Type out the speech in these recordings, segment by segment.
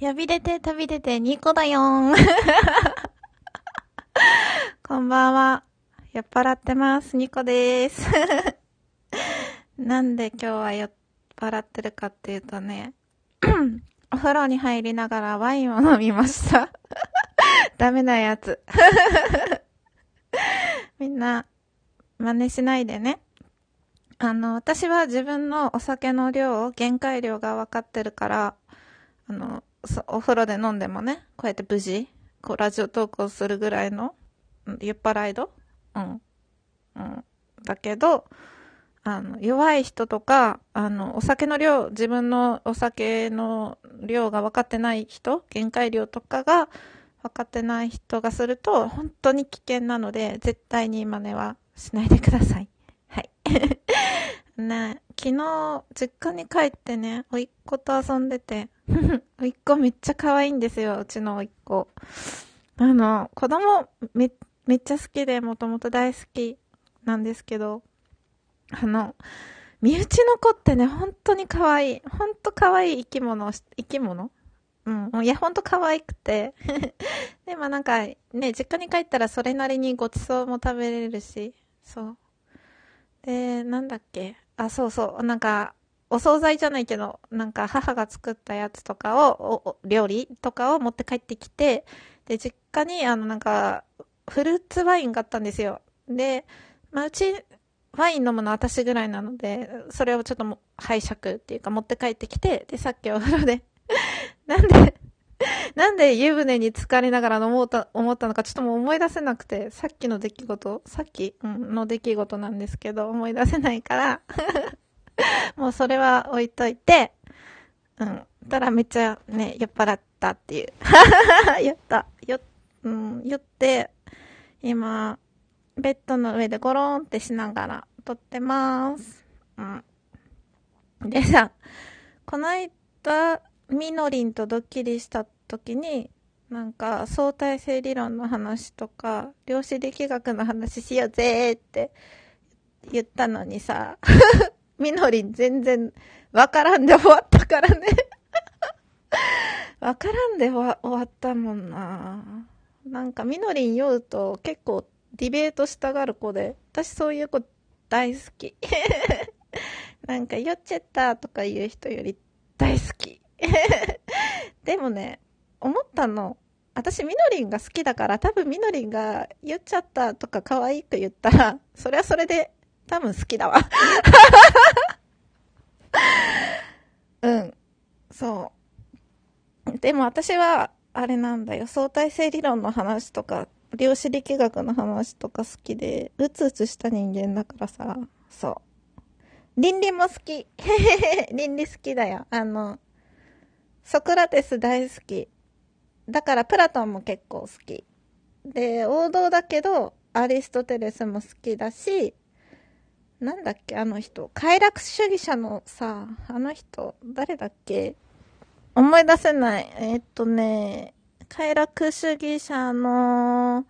呼び出て飛び出てニコだよーん。こんばんは。酔っ払ってます。ニコでーす。なんで今日は酔っ払ってるかっていうとね、お風呂に入りながらワインを飲みました。ダメなやつ。みんな、真似しないでね。あの、私は自分のお酒の量、限界量が分かってるから、あの、お風呂で飲んでもね、こうやって無事、こう、ラジオトークをするぐらいの、酔っ払い度うん。うん。だけど、あの、弱い人とか、あの、お酒の量、自分のお酒の量が分かってない人、限界量とかが分かってない人がすると、本当に危険なので、絶対に真似はしないでくださ。い。ね昨日、実家に帰ってね、おいっ子と遊んでて、おいっ子めっちゃ可愛いんですよ、うちのおいっ子。あの、子供め、めっちゃ好きで、もともと大好きなんですけど、あの、身内の子ってね、本当に可愛い。本当可愛い生き物、生き物？うん。いや、本当可愛くて。で、まあなんか、ね、実家に帰ったらそれなりにごちそうも食べれるし、そう。で、なんだっけ？あ、そうそう。なんか、お惣菜じゃないけど、なんか母が作ったやつとかを、おお料理とかを持って帰ってきて、で、実家に、あの、なんか、フルーツワインがあったんですよ。で、まあ、うち、ワイン飲むの私ぐらいなので、それをちょっとも拝借っていうか持って帰ってきて、で、さっきお風呂で、なんで、なんで湯船に浸かりながら飲もうと思ったのかちょっともう思い出せなくて、さっきの出来事、さっき、の出来事なんですけど、思い出せないから、もうそれは置いといて、うん。たらめっちゃね、酔っ払ったっていう。酔った。酔、うん、酔って、今、ベッドの上でゴローンってしながら撮ってます。うん。でさ、この間、みのりんとドッキリした時に、なんか相対性理論の話とか、量子力学の話しようぜーって言ったのにさ、みのりん全然わからんで終わったからね。わからんで終わ終わったもんな。なんかみのりん酔うと結構ディベートしたがる子で、私そういう子大好き。なんか酔っちゃったとか言う人より大好き。でもね、思ったの。私みのりんが好きだから多分みのりんが酔っちゃったとか可愛く言ったら、それはそれで多分好きだわ。うん。そう。でも私は、あれなんだよ。相対性理論の話とか、量子力学の話とか好きで、うつうつした人間だからさ、そう。倫理も好き。倫理好きだよ。あの、ソクラテス大好き。だからプラトンも結構好き。で、王道だけど、アリストテレスも好きだし、なんだっけ、あの人。快楽主義者のさ、あの人、誰だっけ？思い出せない。えーっとね、快楽主義者の、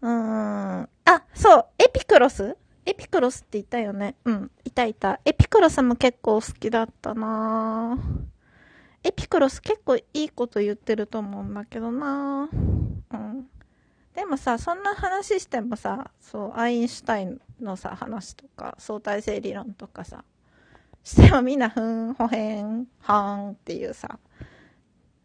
うーん、あ、そう、エピクロス？エピクロスっていたよね。うん、いたいた。エピクロスも結構好きだったなぁエピクロス結構いいこと言ってると思うんだけどなうん。でもさ、そんな話してもさ、そう、アインシュタインのさ、話とか、相対性理論とかさ、してもみんな、ふん、ほへん、はーんっていうさ、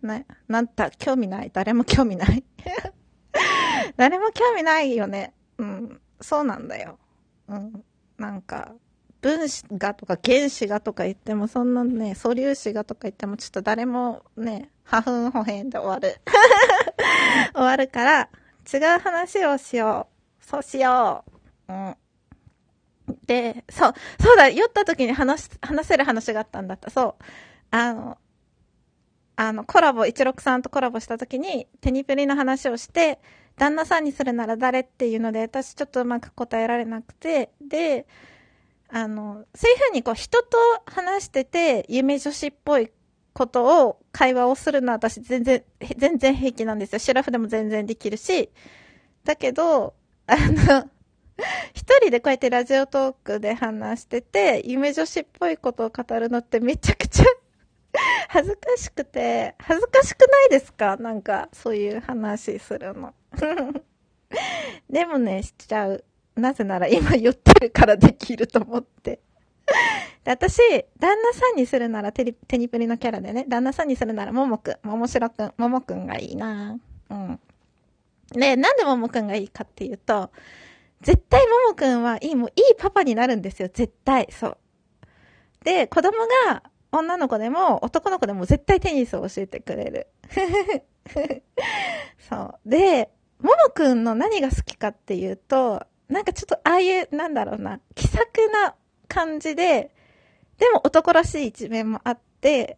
ね、なんた、興味ない？誰も興味ない？誰も興味ないよね。うん、そうなんだよ。うん、なんか、分子がとか原子がとか言っても、そんなね、素粒子がとか言っても、ちょっと誰もね、はふんほへんで終わる。終わるから、違う話をしよう。そうしよう。うん。で、そう、そうだ、酔った時に話、話せる話があったんだった。そう。あの、あの、コラボ、163とコラボした時に、テニプリの話をして、旦那さんにするなら誰っていうので、私ちょっとうまく答えられなくて、で、あの、そういうふうにこう人と話してて、夢女子っぽいことを、会話をするのは私全然、全然平気なんですよ。シラフでも全然できるし。だけど、あの、一人でこうやってラジオトークで話してて、夢女子っぽいことを語るのってめちゃくちゃ 恥ずかしくて、恥ずかしくないですか？なんか、そういう話するの。でもね、しちゃう。なぜなら今言ってるからできると思って。で 私、旦那さんにするならテリ、テニプリのキャラでね、旦那さんにするならももくん、ももしろくん、ももくんがいいなうん。で、なんでももくんがいいかっていうと、絶対ももくんはいい、もういいパパになるんですよ、絶対、そう。で、子供が女の子でも男の子でも絶対テニスを教えてくれる。そう。で、ももくんの何が好きかっていうと、なんかちょっとああいう、なんだろうな、気さくな感じで、でも男らしい一面もあって、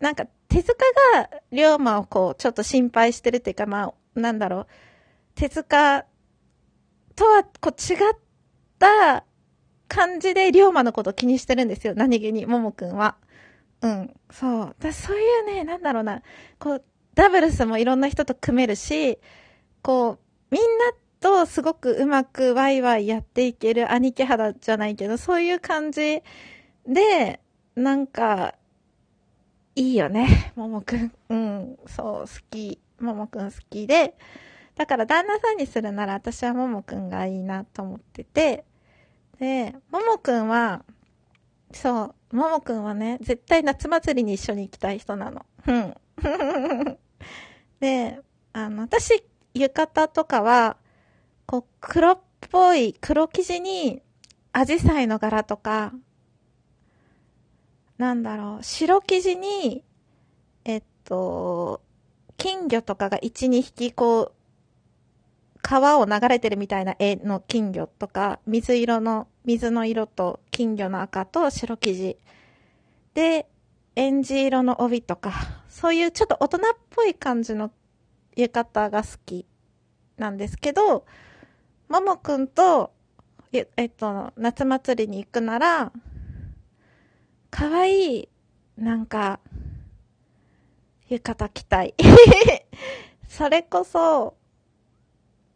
なんか手塚が龍馬をこう、ちょっと心配してるっていうか、まあ、なんだろう、手塚とはこう違った感じで龍馬のこと気にしてるんですよ。何気に、ももくんは。うん。そう。だそういうね、なんだろうな、こう、ダブルスもいろんな人と組めるし、こう、みんなとすごくうまくワイワイやっていける兄貴肌じゃないけど、そういう感じで、なんか、いいよね、ももくん。うん、そう、好き。ももくん好きで、だから旦那さんにするなら私はももくんがいいなと思ってて、で、ももくんは、そう、ももくんはね、絶対夏祭りに一緒に行きたい人なの。うん。で、あの、私、浴衣とかは、こう、黒っぽい、黒生地に、アジサイの柄とか、なんだろう、白生地に、えっと、金魚とかが1、2匹こう、川を流れてるみたいな絵の金魚とか、水色の、水の色と金魚の赤と白生地。で、エンジ色の帯とか、そういうちょっと大人っぽい感じの浴衣が好きなんですけど、ももくんと、えっと、夏祭りに行くなら、かわいい、なんか、浴衣着たい。それこそ、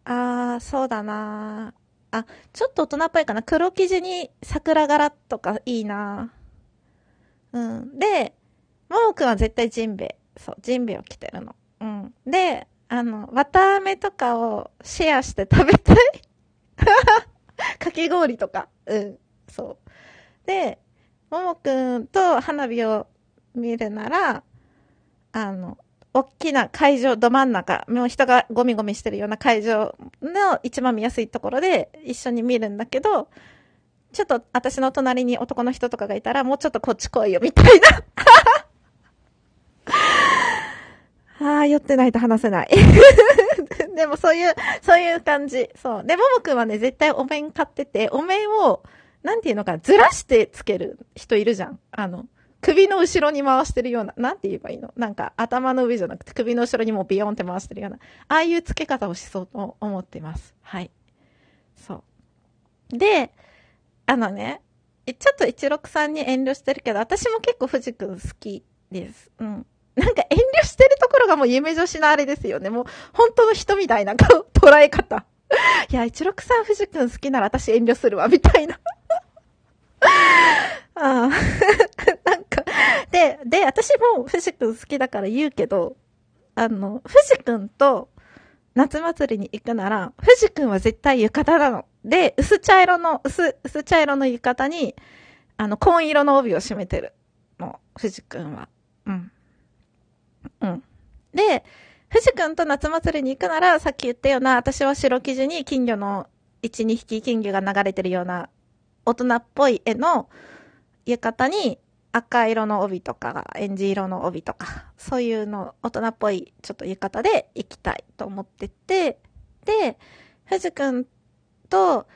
あー、そうだなあ、ちょっと大人っぽいかな。黒生地に桜柄とかいいなうん。で、ももくんは絶対ジンベ。そう、ジンベを着てるの。うん。で、あの、綿飴とかをシェアして食べたい かき氷とか。うん。そう。で、ももくんと花火を見るなら、あの、大きな会場、ど真ん中、もう人がゴミゴミしてるような会場の一番見やすいところで一緒に見るんだけど、ちょっと私の隣に男の人とかがいたら、もうちょっとこっち来いよ、みたいな。ああ、酔ってないと話せない。でもそういう、そういう感じ。そう。で、ももくんはね、絶対お面買ってて、お面を、なんていうのか、ずらしてつける人いるじゃん。あの、首の後ろに回してるような、なんて言えばいいの？なんか頭の上じゃなくて首の後ろにもビヨンって回してるような、ああいう付け方をしそうと思ってます。はい。そう。で、あのね、ちょっと一六さんに遠慮してるけど、私も結構藤君好きです。うん。なんか遠慮してるところがもう夢女子のあれですよね。もう本当の人みたいな 捉え方。いや、一六さん藤君好きなら私遠慮するわ、みたいな。ああ。なんか、で、で、私も藤君好きだから言うけど、あの、藤君と夏祭りに行くなら、藤君は絶対浴衣なの。で、薄茶色の、薄、薄茶色の浴衣に、あの、紺色の帯を締めてるの、藤君は。うん。で、藤君と夏祭りに行くなら、さっき言ったような、私は白生地に金魚の1、2匹金魚が流れてるような、大人っぽい絵の浴衣に赤色の帯とか、エンジ色の帯とか、そういうの、大人っぽいちょっと浴衣で行きたいと思ってて、で、藤君と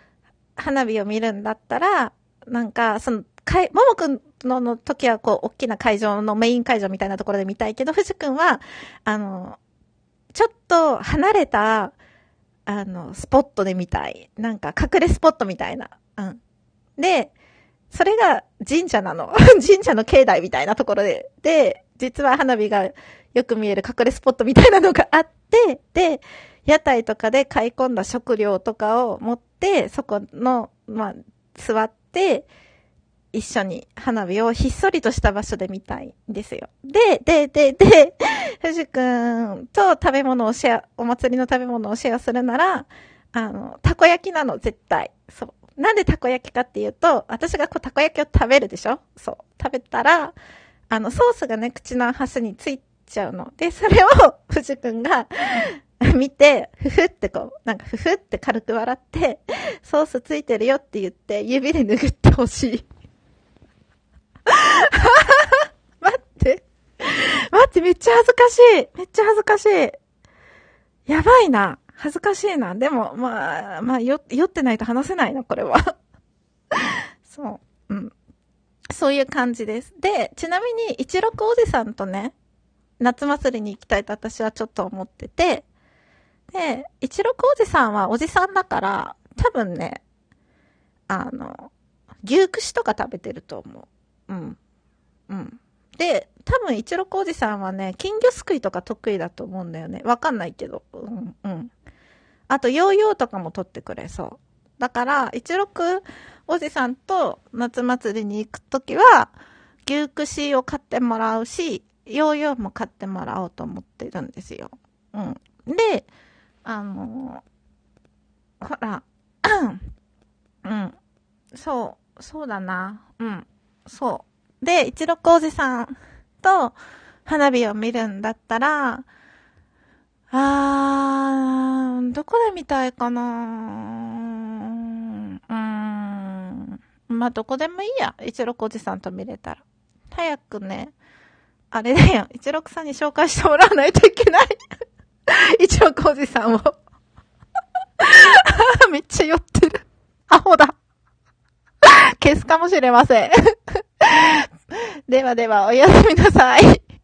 花火を見るんだったら、なんか、その、かい、ももくんのの時はこう、大きな会場のメイン会場みたいなところで見たいけど、藤くんは、あの、ちょっと離れた、あの、スポットで見たい。なんか隠れスポットみたいな。うん。で、それが神社なの。神社の境内みたいなところで。で、実は花火がよく見える隠れスポットみたいなのがあって、で、屋台とかで買い込んだ食料とかを持って、そこの、まあ、座って、一緒に花火をひっそりとした場所で見たいんですよ。で、で、で、で、藤くんと食べ物をシェア、お祭りの食べ物をシェアするなら、あの、たこ焼きなの、絶対。そう。なんでたこ焼きかっていうと、私がこうたこ焼きを食べるでしょ？そう。食べたら、あの、ソースがね、口の端についちゃうの。で、それを、藤くんが 見て、ふふってこう、なんかふふって軽く笑って、ソースついてるよって言って、指で拭ってほしい。待って。待って、めっちゃ恥ずかしい。めっちゃ恥ずかしい。やばいな。恥ずかしいな。でも、まあ、まあ、酔ってないと話せないな、これは。そう。うん。そういう感じです。で、ちなみに、一六おじさんとね、夏祭りに行きたいと私はちょっと思ってて、で、一六おじさんはおじさんだから、多分ね、あの、牛串とか食べてると思う。うん。うん。で、多分一六おじさんはね、金魚すくいとか得意だと思うんだよね。わかんないけど。うん、うん。あと、ヨーヨーとかも取ってくれそう。だから、一六おじさんと夏祭りに行くときは、牛串を買ってもらうし、ヨーヨーも買ってもらおうと思ってるんですよ。うん。で、あのほら、うん。そう、そうだな。うん。そう。で、一六おじさんと花火を見るんだったら、あー、どこで見たいかなうーん。まあ、どこでもいいや。一六おじさんと見れたら。早くね、あれだよ。一六さんに紹介してもらわないといけない。一六おじさんを。めっちゃ酔ってる。アホだ。消すかもしれません。ではでは、おやすみなさい。